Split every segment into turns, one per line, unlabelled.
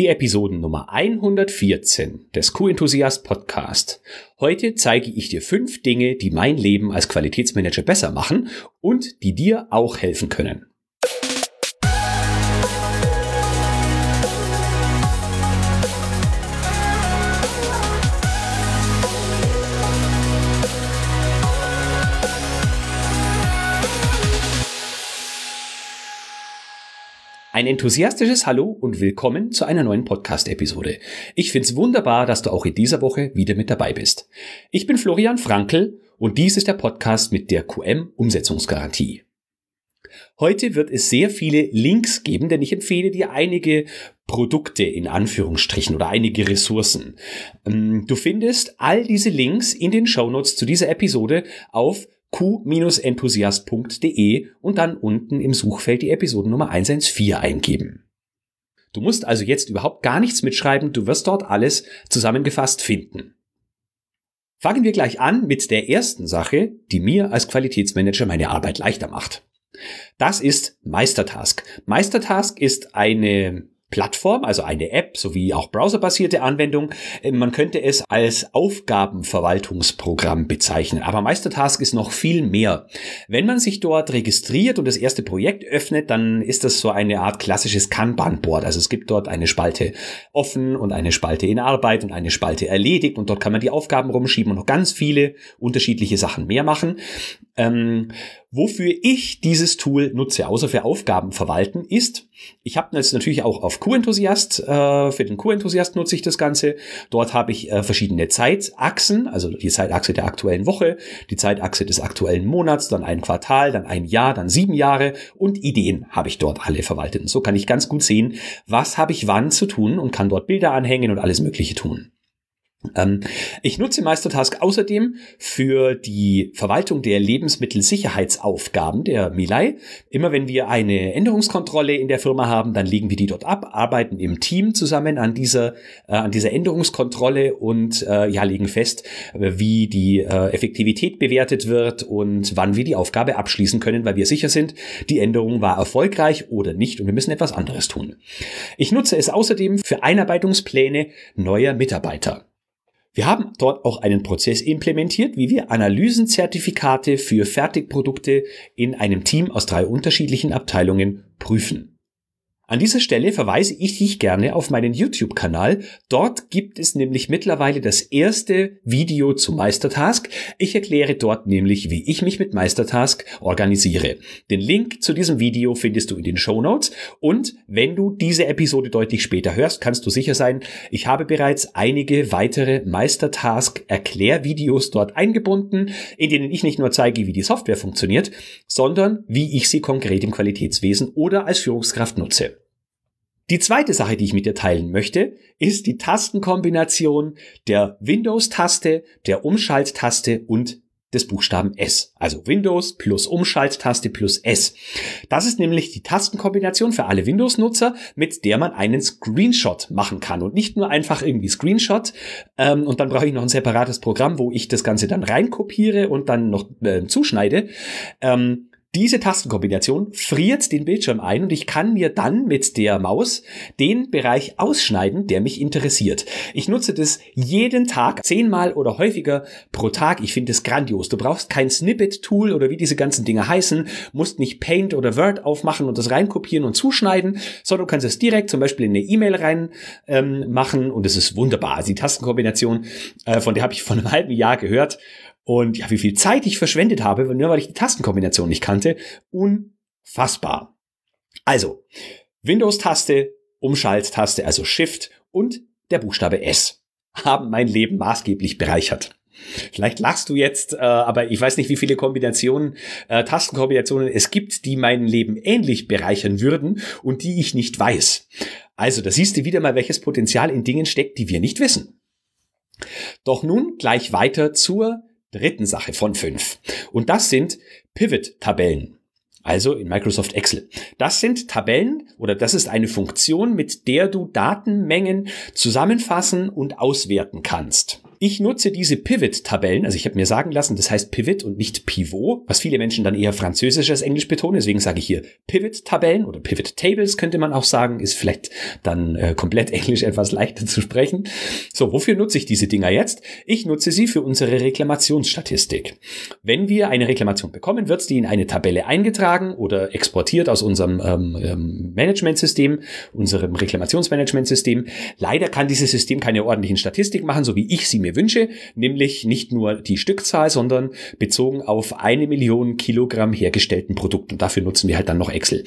die Episoden Nummer 114 des Q-Enthusiast Podcast. Heute zeige ich dir fünf Dinge, die mein Leben als Qualitätsmanager besser machen und die dir auch helfen können. Ein enthusiastisches Hallo und willkommen zu einer neuen Podcast-Episode. Ich find's wunderbar, dass du auch in dieser Woche wieder mit dabei bist. Ich bin Florian Frankl und dies ist der Podcast mit der QM-Umsetzungsgarantie. Heute wird es sehr viele Links geben, denn ich empfehle dir einige Produkte in Anführungsstrichen oder einige Ressourcen. Ähm, du findest all diese Links in den Shownotes zu dieser Episode auf q-enthusiast.de und dann unten im Suchfeld die Episodennummer 114 eingeben. Du musst also jetzt überhaupt gar nichts mitschreiben, du wirst dort alles zusammengefasst finden. Fangen wir gleich an mit der ersten Sache, die mir als Qualitätsmanager meine Arbeit leichter macht. Das ist Meistertask. Meistertask ist eine Plattform, also eine App sowie auch browserbasierte Anwendung. Äh, man könnte es als Aufgabenverwaltungsprogramm bezeichnen, aber Meistertask ist noch viel mehr. Wenn man sich dort registriert und das erste Projekt öffnet, dann ist das so eine Art klassisches Kanban-Board. Also es gibt dort eine Spalte offen und eine Spalte in Arbeit und eine Spalte erledigt und dort kann man die Aufgaben rumschieben und noch ganz viele unterschiedliche Sachen mehr machen. Ähm, wofür ich dieses Tool nutze, außer für Aufgaben verwalten, ist, ich habe jetzt natürlich auch auf Q-Enthusiast, äh, für den Q-Enthusiast nutze ich das Ganze. Dort habe ich äh, verschiedene Zeitachsen, also die Zeitachse der aktuellen Woche, die Zeitachse des aktuellen Monats, dann ein Quartal, dann ein Jahr, dann sieben Jahre und Ideen habe ich dort alle verwaltet. Und so kann ich ganz gut sehen, was habe ich wann zu tun und kann dort Bilder anhängen und alles Mögliche tun. Ähm, ich nutze Meistertask außerdem für die Verwaltung der Lebensmittelsicherheitsaufgaben der Milai. Immer wenn wir eine Änderungskontrolle in der Firma haben, dann legen wir die dort ab, arbeiten im Team zusammen an dieser, äh, an dieser Änderungskontrolle und äh, ja, legen fest, wie die äh, Effektivität bewertet wird und wann wir die Aufgabe abschließen können, weil wir sicher sind, die Änderung war erfolgreich oder nicht und wir müssen etwas anderes tun. Ich nutze es außerdem für Einarbeitungspläne neuer Mitarbeiter. Wir haben dort auch einen Prozess implementiert, wie wir Analysenzertifikate für Fertigprodukte in einem Team aus drei unterschiedlichen Abteilungen prüfen. An dieser Stelle verweise ich dich gerne auf meinen YouTube-Kanal. Dort gibt es nämlich mittlerweile das erste Video zu Meistertask. Ich erkläre dort nämlich, wie ich mich mit Meistertask organisiere. Den Link zu diesem Video findest du in den Show Notes. Und wenn du diese Episode deutlich später hörst, kannst du sicher sein, ich habe bereits einige weitere Meistertask-Erklärvideos dort eingebunden, in denen ich nicht nur zeige, wie die Software funktioniert, sondern wie ich sie konkret im Qualitätswesen oder als Führungskraft nutze. Die zweite Sache, die ich mit dir teilen möchte, ist die Tastenkombination der Windows-Taste, der Umschalttaste und des Buchstaben S. Also Windows plus Umschalttaste plus S. Das ist nämlich die Tastenkombination für alle Windows-Nutzer, mit der man einen Screenshot machen kann. Und nicht nur einfach irgendwie Screenshot. Ähm, und dann brauche ich noch ein separates Programm, wo ich das Ganze dann reinkopiere und dann noch äh, zuschneide. Ähm, diese Tastenkombination friert den Bildschirm ein und ich kann mir dann mit der Maus den Bereich ausschneiden, der mich interessiert. Ich nutze das jeden Tag, zehnmal oder häufiger pro Tag. Ich finde es grandios. Du brauchst kein Snippet-Tool oder wie diese ganzen Dinge heißen, musst nicht Paint oder Word aufmachen und das reinkopieren und zuschneiden, sondern du kannst es direkt zum Beispiel in eine E-Mail rein ähm, machen und es ist wunderbar. Also die Tastenkombination, äh, von der habe ich vor einem halben Jahr gehört und ja, wie viel Zeit ich verschwendet habe, nur weil ich die Tastenkombination nicht kannte, unfassbar. Also, Windows-Taste, Umschalttaste, also Shift und der Buchstabe S haben mein Leben maßgeblich bereichert. Vielleicht lachst du jetzt, äh, aber ich weiß nicht, wie viele Kombinationen, äh, Tastenkombinationen es gibt, die mein Leben ähnlich bereichern würden und die ich nicht weiß. Also, da siehst du wieder mal, welches Potenzial in Dingen steckt, die wir nicht wissen. Doch nun gleich weiter zur dritten Sache von fünf. Und das sind Pivot-Tabellen. Also in Microsoft Excel. Das sind Tabellen oder das ist eine Funktion, mit der du Datenmengen zusammenfassen und auswerten kannst. Ich nutze diese Pivot-Tabellen, also ich habe mir sagen lassen, das heißt Pivot und nicht Pivot, was viele Menschen dann eher französisch als englisch betonen, deswegen sage ich hier Pivot-Tabellen oder Pivot-Tables könnte man auch sagen, ist vielleicht dann äh, komplett englisch etwas leichter zu sprechen. So, wofür nutze ich diese Dinger jetzt? Ich nutze sie für unsere Reklamationsstatistik. Wenn wir eine Reklamation bekommen, wird die in eine Tabelle eingetragen oder exportiert aus unserem ähm, ähm, Managementsystem, unserem Reklamationsmanagementsystem. Leider kann dieses System keine ordentlichen Statistiken machen, so wie ich sie mir wünsche, nämlich nicht nur die Stückzahl, sondern bezogen auf eine Million Kilogramm hergestellten Produkten. Dafür nutzen wir halt dann noch Excel.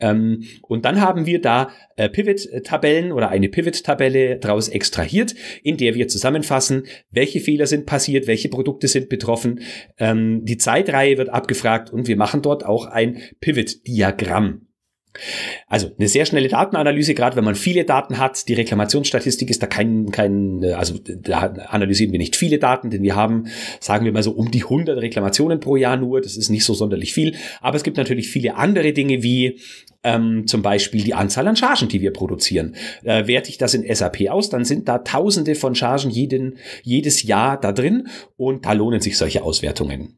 Ähm, und dann haben wir da äh, Pivot-Tabellen oder eine Pivot-Tabelle daraus extrahiert, in der wir zusammenfassen, welche Fehler sind passiert, welche Produkte sind betroffen. Ähm, die Zeitreihe wird abgefragt und wir machen dort auch ein Pivot-Diagramm. Also eine sehr schnelle Datenanalyse, gerade wenn man viele Daten hat. Die Reklamationsstatistik ist da kein, kein, also da analysieren wir nicht viele Daten, denn wir haben, sagen wir mal so, um die 100 Reklamationen pro Jahr nur. Das ist nicht so sonderlich viel. Aber es gibt natürlich viele andere Dinge wie ähm, zum Beispiel die Anzahl an Chargen, die wir produzieren. Äh, werte ich das in SAP aus, dann sind da Tausende von Chargen jeden, jedes Jahr da drin und da lohnen sich solche Auswertungen.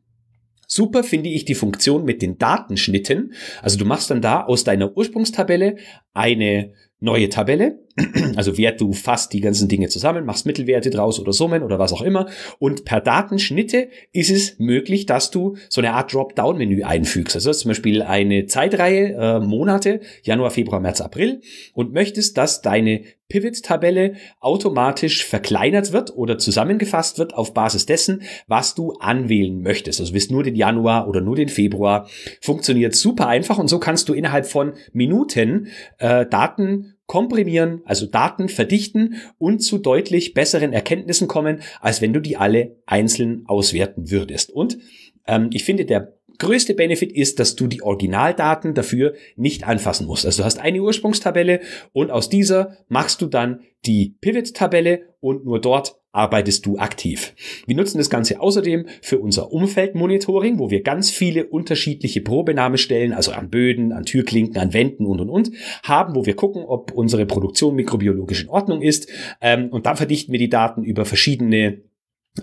Super finde ich die Funktion mit den Datenschnitten. Also du machst dann da aus deiner Ursprungstabelle eine neue Tabelle. Also wert du fast die ganzen Dinge zusammen, machst Mittelwerte draus oder Summen oder was auch immer. Und per Datenschnitte ist es möglich, dass du so eine Art Dropdown-Menü einfügst. Also zum Beispiel eine Zeitreihe, äh, Monate, Januar, Februar, März, April und möchtest, dass deine Pivot-Tabelle automatisch verkleinert wird oder zusammengefasst wird auf Basis dessen, was du anwählen möchtest. Also willst nur den Januar oder nur den Februar. Funktioniert super einfach und so kannst du innerhalb von Minuten äh, Daten komprimieren, also Daten verdichten und zu deutlich besseren Erkenntnissen kommen, als wenn du die alle einzeln auswerten würdest. Und ähm, ich finde, der größte Benefit ist, dass du die Originaldaten dafür nicht anfassen musst. Also du hast eine Ursprungstabelle und aus dieser machst du dann die Pivot-Tabelle und nur dort arbeitest du aktiv. Wir nutzen das Ganze außerdem für unser Umfeldmonitoring, wo wir ganz viele unterschiedliche Probenahmestellen, also an Böden, an Türklinken, an Wänden und und und, haben, wo wir gucken, ob unsere Produktion mikrobiologisch in Ordnung ist. Ähm, und dann verdichten wir die Daten über verschiedene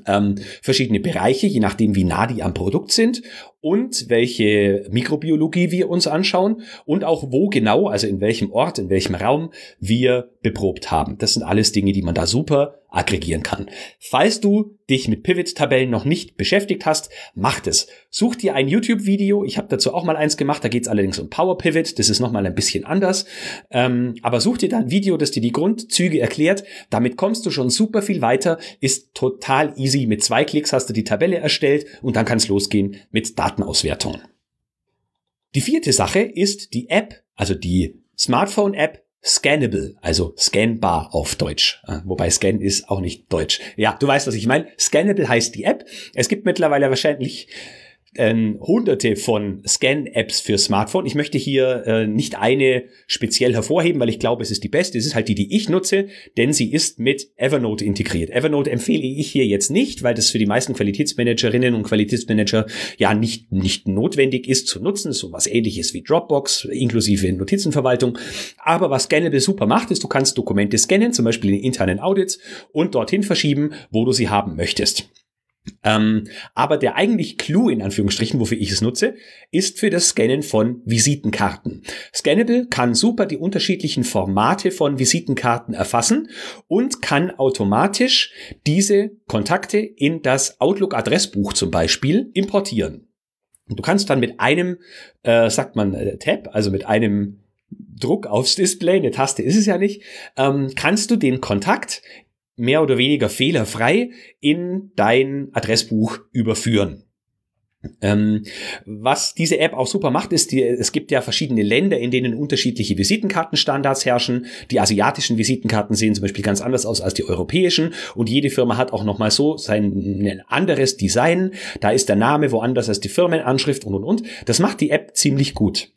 ähm, verschiedene Bereiche, je nachdem, wie nah die am Produkt sind und welche Mikrobiologie wir uns anschauen und auch wo genau, also in welchem Ort, in welchem Raum wir beprobt haben. Das sind alles Dinge, die man da super aggregieren kann. Falls du dich mit Pivot-Tabellen noch nicht beschäftigt hast, mach es. Such dir ein YouTube-Video. Ich habe dazu auch mal eins gemacht. Da geht es allerdings um Power Pivot. Das ist nochmal ein bisschen anders. Ähm, aber such dir da ein Video, das dir die Grundzüge erklärt. Damit kommst du schon super viel weiter. Ist total easy. Mit zwei Klicks hast du die Tabelle erstellt und dann kann es losgehen mit Daten Datenauswertung. Die vierte Sache ist die App, also die Smartphone-App Scannable, also scannbar auf Deutsch. Äh, wobei Scan ist auch nicht Deutsch. Ja, du weißt, was ich meine. Scannable heißt die App. Es gibt mittlerweile wahrscheinlich ähm, hunderte von Scan-Apps für Smartphone. Ich möchte hier äh, nicht eine speziell hervorheben, weil ich glaube, es ist die beste. Es ist halt die, die ich nutze, denn sie ist mit Evernote integriert. Evernote empfehle ich hier jetzt nicht, weil das für die meisten Qualitätsmanagerinnen und Qualitätsmanager ja nicht, nicht notwendig ist zu nutzen. So was ähnliches wie Dropbox, inklusive Notizenverwaltung. Aber was Scannable super macht, ist, du kannst Dokumente scannen, zum Beispiel in internen Audits und dorthin verschieben, wo du sie haben möchtest. Ähm, aber der eigentlich Clou in Anführungsstrichen, wofür ich es nutze, ist für das Scannen von Visitenkarten. Scannable kann super die unterschiedlichen Formate von Visitenkarten erfassen und kann automatisch diese Kontakte in das Outlook-Adressbuch zum Beispiel importieren. Du kannst dann mit einem, äh, sagt man, äh, Tab, also mit einem Druck aufs Display, eine Taste ist es ja nicht, ähm, kannst du den Kontakt mehr oder weniger fehlerfrei in dein Adressbuch überführen. Ähm, was diese App auch super macht, ist, die, es gibt ja verschiedene Länder, in denen unterschiedliche Visitenkartenstandards herrschen. Die asiatischen Visitenkarten sehen zum Beispiel ganz anders aus als die europäischen und jede Firma hat auch nochmal so sein anderes Design. Da ist der Name woanders als die Firmenanschrift und und und. Das macht die App ziemlich gut.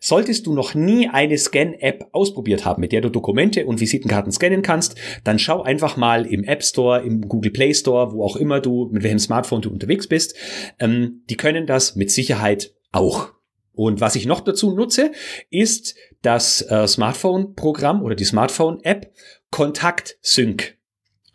Solltest du noch nie eine Scan-App ausprobiert haben, mit der du Dokumente und Visitenkarten scannen kannst, dann schau einfach mal im App Store, im Google Play Store, wo auch immer du, mit welchem Smartphone du unterwegs bist. Ähm, die können das mit Sicherheit auch. Und was ich noch dazu nutze, ist das äh, Smartphone-Programm oder die Smartphone-App Kontakt Sync.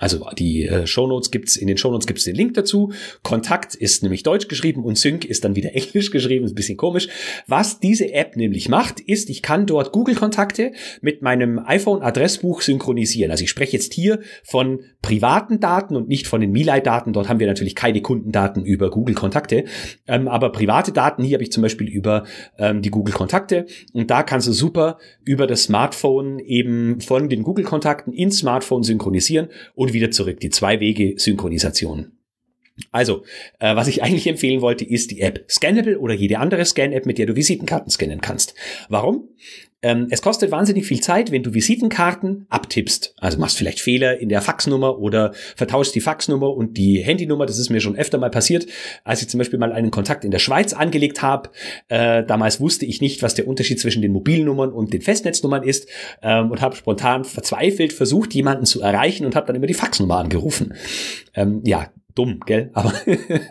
Also die äh, Shownotes gibt's in den Shownotes gibt's den Link dazu. Kontakt ist nämlich deutsch geschrieben und Sync ist dann wieder englisch geschrieben, ist ein bisschen komisch. Was diese App nämlich macht, ist, ich kann dort Google Kontakte mit meinem iPhone Adressbuch synchronisieren. Also ich spreche jetzt hier von privaten Daten und nicht von den Milei Daten. Dort haben wir natürlich keine Kundendaten über Google Kontakte, ähm, aber private Daten hier habe ich zum Beispiel über ähm, die Google Kontakte und da kannst du super über das Smartphone eben von den Google Kontakten ins Smartphone synchronisieren und wieder zurück. Die Zwei-Wege-Synchronisation. Also, äh, was ich eigentlich empfehlen wollte, ist die App Scannable oder jede andere Scan-App, mit der du Visitenkarten scannen kannst. Warum? Ähm, es kostet wahnsinnig viel Zeit, wenn du Visitenkarten abtippst. Also machst vielleicht Fehler in der Faxnummer oder vertauschst die Faxnummer und die Handynummer. Das ist mir schon öfter mal passiert, als ich zum Beispiel mal einen Kontakt in der Schweiz angelegt habe. Äh, damals wusste ich nicht, was der Unterschied zwischen den Mobilnummern und den Festnetznummern ist ähm, und habe spontan verzweifelt versucht, jemanden zu erreichen und habe dann immer die Faxnummer angerufen. Ähm, ja, dumm, gell? Aber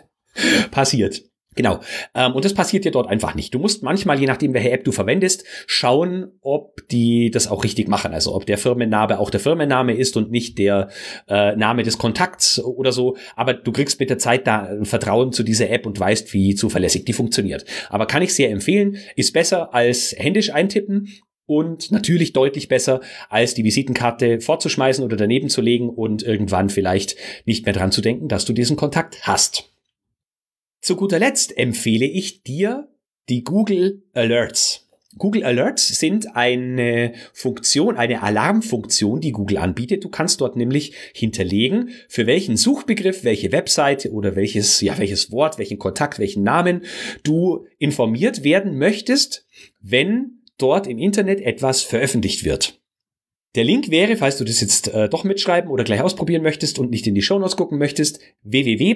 passiert. Genau. Ähm, und das passiert dir dort einfach nicht. Du musst manchmal, je nachdem, welche App du verwendest, schauen, ob die das auch richtig machen. Also ob der Firmenname auch der Firmenname ist und nicht der äh, Name des Kontakts oder so. Aber du kriegst mit der Zeit da Vertrauen zu dieser App und weißt, wie zuverlässig die funktioniert. Aber kann ich sehr empfehlen. Ist besser als händisch eintippen und natürlich deutlich besser, als die Visitenkarte vorzuschmeißen oder daneben zu legen und irgendwann vielleicht nicht mehr dran zu denken, dass du diesen Kontakt hast. Zu guter Letzt empfehle ich dir die Google Alerts. Google Alerts sind eine Funktion, eine Alarmfunktion, die Google anbietet. Du kannst dort nämlich hinterlegen, für welchen Suchbegriff, welche Webseite oder welches, ja, welches Wort, welchen Kontakt, welchen Namen du informiert werden möchtest, wenn dort im Internet etwas veröffentlicht wird. Der Link wäre, falls du das jetzt äh, doch mitschreiben oder gleich ausprobieren möchtest und nicht in die Shownotes gucken möchtest, www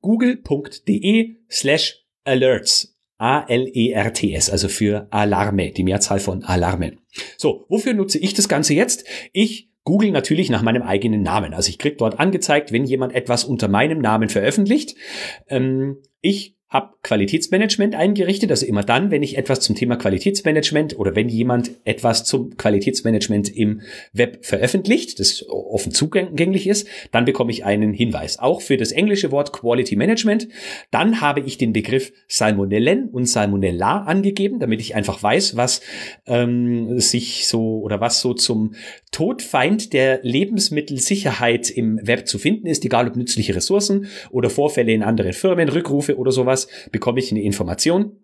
google.de slash alerts. A-L-E-R-T-S, also für Alarme, die Mehrzahl von Alarmen. So, wofür nutze ich das Ganze jetzt? Ich google natürlich nach meinem eigenen Namen. Also ich krieg dort angezeigt, wenn jemand etwas unter meinem Namen veröffentlicht. Ähm, ich habe Qualitätsmanagement eingerichtet, also immer dann, wenn ich etwas zum Thema Qualitätsmanagement oder wenn jemand etwas zum Qualitätsmanagement im Web veröffentlicht, das offen zugänglich ist, dann bekomme ich einen Hinweis. Auch für das englische Wort Quality Management. Dann habe ich den Begriff Salmonellen und Salmonella angegeben, damit ich einfach weiß, was ähm, sich so oder was so zum Todfeind der Lebensmittelsicherheit im Web zu finden ist, egal ob nützliche Ressourcen oder Vorfälle in anderen Firmen, Rückrufe oder sowas sowas, bekomme ich eine Information.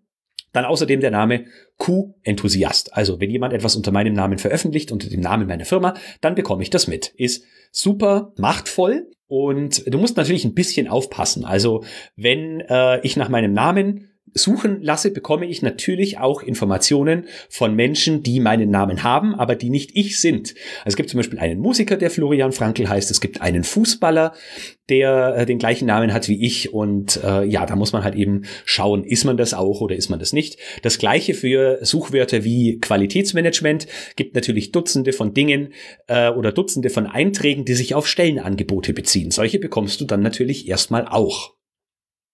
Dann außerdem der Name Q-Enthusiast. Also wenn jemand etwas unter meinem Namen veröffentlicht, unter dem Namen meiner Firma, dann bekomme ich das mit. Ist super machtvoll und du musst natürlich ein bisschen aufpassen. Also wenn äh, ich nach meinem Namen suchen lasse, bekomme ich natürlich auch Informationen von Menschen, die meinen Namen haben, aber die nicht ich sind. Also es gibt zum Beispiel einen Musiker, der Florian Frankl heißt. Es gibt einen Fußballer, der äh, den gleichen Namen hat wie ich. Und äh, ja, da muss man halt eben schauen, ist man das auch oder ist man das nicht. Das gleiche für Suchwörter wie Qualitätsmanagement gibt natürlich Dutzende von Dingen äh, oder Dutzende von Einträgen, die sich auf Stellenangebote beziehen. Solche bekommst du dann natürlich erstmal auch.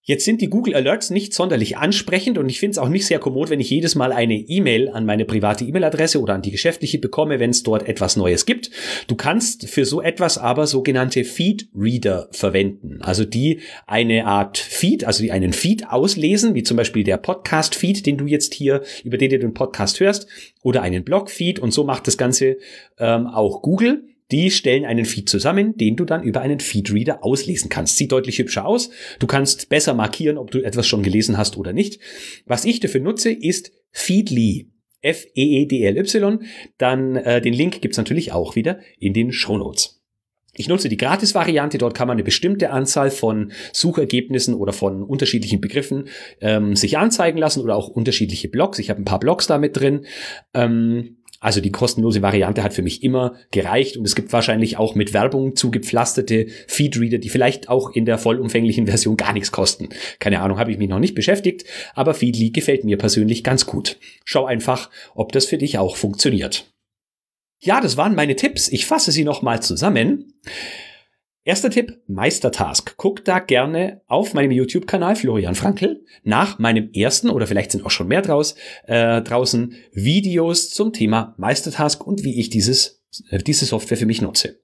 Jetzt sind die Google Alerts nicht sonderlich ansprechend und ich finde es auch nicht sehr kommod, wenn ich jedes Mal eine E-Mail an meine private E-Mail-Adresse oder an die geschäftliche bekomme, wenn es dort etwas Neues gibt. Du kannst für so etwas aber sogenannte Feed-Reader verwenden, also die eine Art Feed, also die einen Feed auslesen, wie zum Beispiel der Podcast-Feed, den du jetzt hier, über den du den Podcast hörst, oder einen Blog-Feed und so macht das Ganze ähm, auch Google. Die stellen einen Feed zusammen, den du dann über einen Feedreader auslesen kannst. Sieht deutlich hübscher aus. Du kannst besser markieren, ob du etwas schon gelesen hast oder nicht. Was ich dafür nutze, ist Feedly. F-E-E-D-L-Y. Dann äh, den Link gibt's natürlich auch wieder in den Show Notes. Ich nutze die Gratis-Variante, dort kann man eine bestimmte Anzahl von Suchergebnissen oder von unterschiedlichen Begriffen ähm, sich anzeigen lassen oder auch unterschiedliche Blogs. Ich habe ein paar Blogs damit drin. Ähm, also die kostenlose Variante hat für mich immer gereicht und es gibt wahrscheinlich auch mit Werbung zugepflasterte Feedreader, die vielleicht auch in der vollumfänglichen Version gar nichts kosten. Keine Ahnung, habe ich mich noch nicht beschäftigt, aber Feedly gefällt mir persönlich ganz gut. Schau einfach, ob das für dich auch funktioniert. Ja, das waren meine Tipps. Ich fasse sie nochmal zusammen. Erster Tipp, Meistertask. Guck da gerne auf meinem YouTube-Kanal Florian Frankl nach meinem ersten oder vielleicht sind auch schon mehr draus, äh, draußen Videos zum Thema Meistertask und wie ich dieses, äh, diese Software für mich nutze.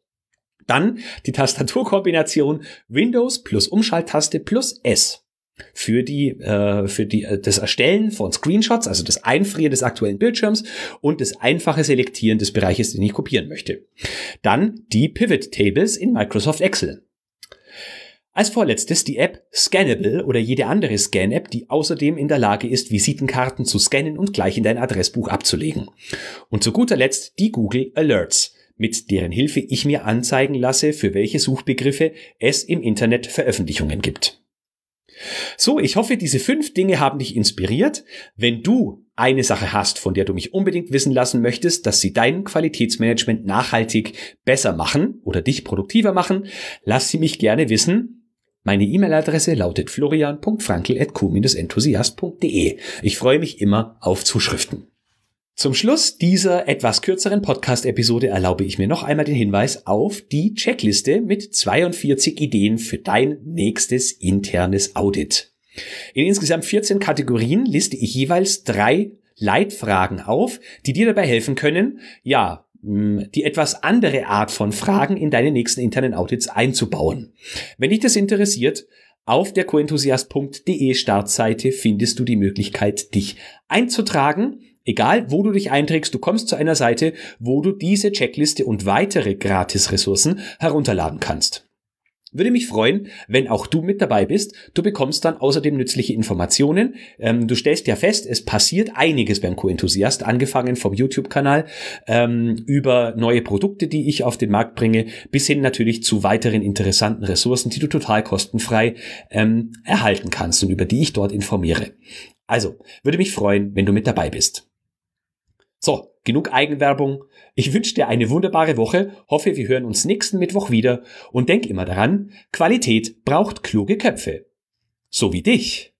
Dann die Tastaturkombination Windows plus Umschalttaste plus S für die äh, für die äh, das Erstellen von Screenshots, also das Einfrieren des aktuellen Bildschirms und das einfache Selektieren des Bereiches, den ich kopieren möchte. Dann die Pivot Tables in Microsoft Excel. Als vorletztes die App Scannable oder jede andere Scan-App, die außerdem in der Lage ist, Visitenkarten zu scannen und gleich in dein Adressbuch abzulegen. Und zu guter Letzt die Google Alerts, mit deren Hilfe ich mir anzeigen lasse, für welche Suchbegriffe es im Internet Veröffentlichungen gibt. So, ich hoffe, diese fünf Dinge haben dich inspiriert. Wenn du eine Sache hast, von der du mich unbedingt wissen lassen möchtest, dass sie dein Qualitätsmanagement nachhaltig besser machen oder dich produktiver machen, lass sie mich gerne wissen. Meine E-Mail-Adresse lautet florian.frankel.q-enthusiast.de. Ich freue mich immer auf Zuschriften. Zum Schluss dieser etwas kürzeren Podcast-Episode erlaube ich mir noch einmal den Hinweis auf die Checkliste mit 42 Ideen für dein nächstes internes Audit. In insgesamt 14 Kategorien liste ich jeweils drei Leitfragen auf, die dir dabei helfen können, ja, die etwas andere Art von Fragen in deine nächsten internen Audits einzubauen. Wenn dich das interessiert, auf der coenthusiast.de Startseite findest du die Möglichkeit, dich einzutragen Egal, wo du dich einträgst, du kommst zu einer Seite, wo du diese Checkliste und weitere Gratis-Ressourcen herunterladen kannst. Würde mich freuen, wenn auch du mit dabei bist. Du bekommst dann außerdem nützliche Informationen. Ähm, du stellst ja fest, es passiert einiges beim Co-Enthusiast, angefangen vom YouTube-Kanal ähm, über neue Produkte, die ich auf den Markt bringe, bis hin natürlich zu weiteren interessanten Ressourcen, die du total kostenfrei ähm, erhalten kannst und über die ich dort informiere. Also, würde mich freuen, wenn du mit dabei bist. So, genug Eigenwerbung. Ich wünsche dir eine wunderbare Woche, hoffe, wir hören uns nächsten Mittwoch wieder und denk immer daran, Qualität braucht kluge Köpfe. So wie dich.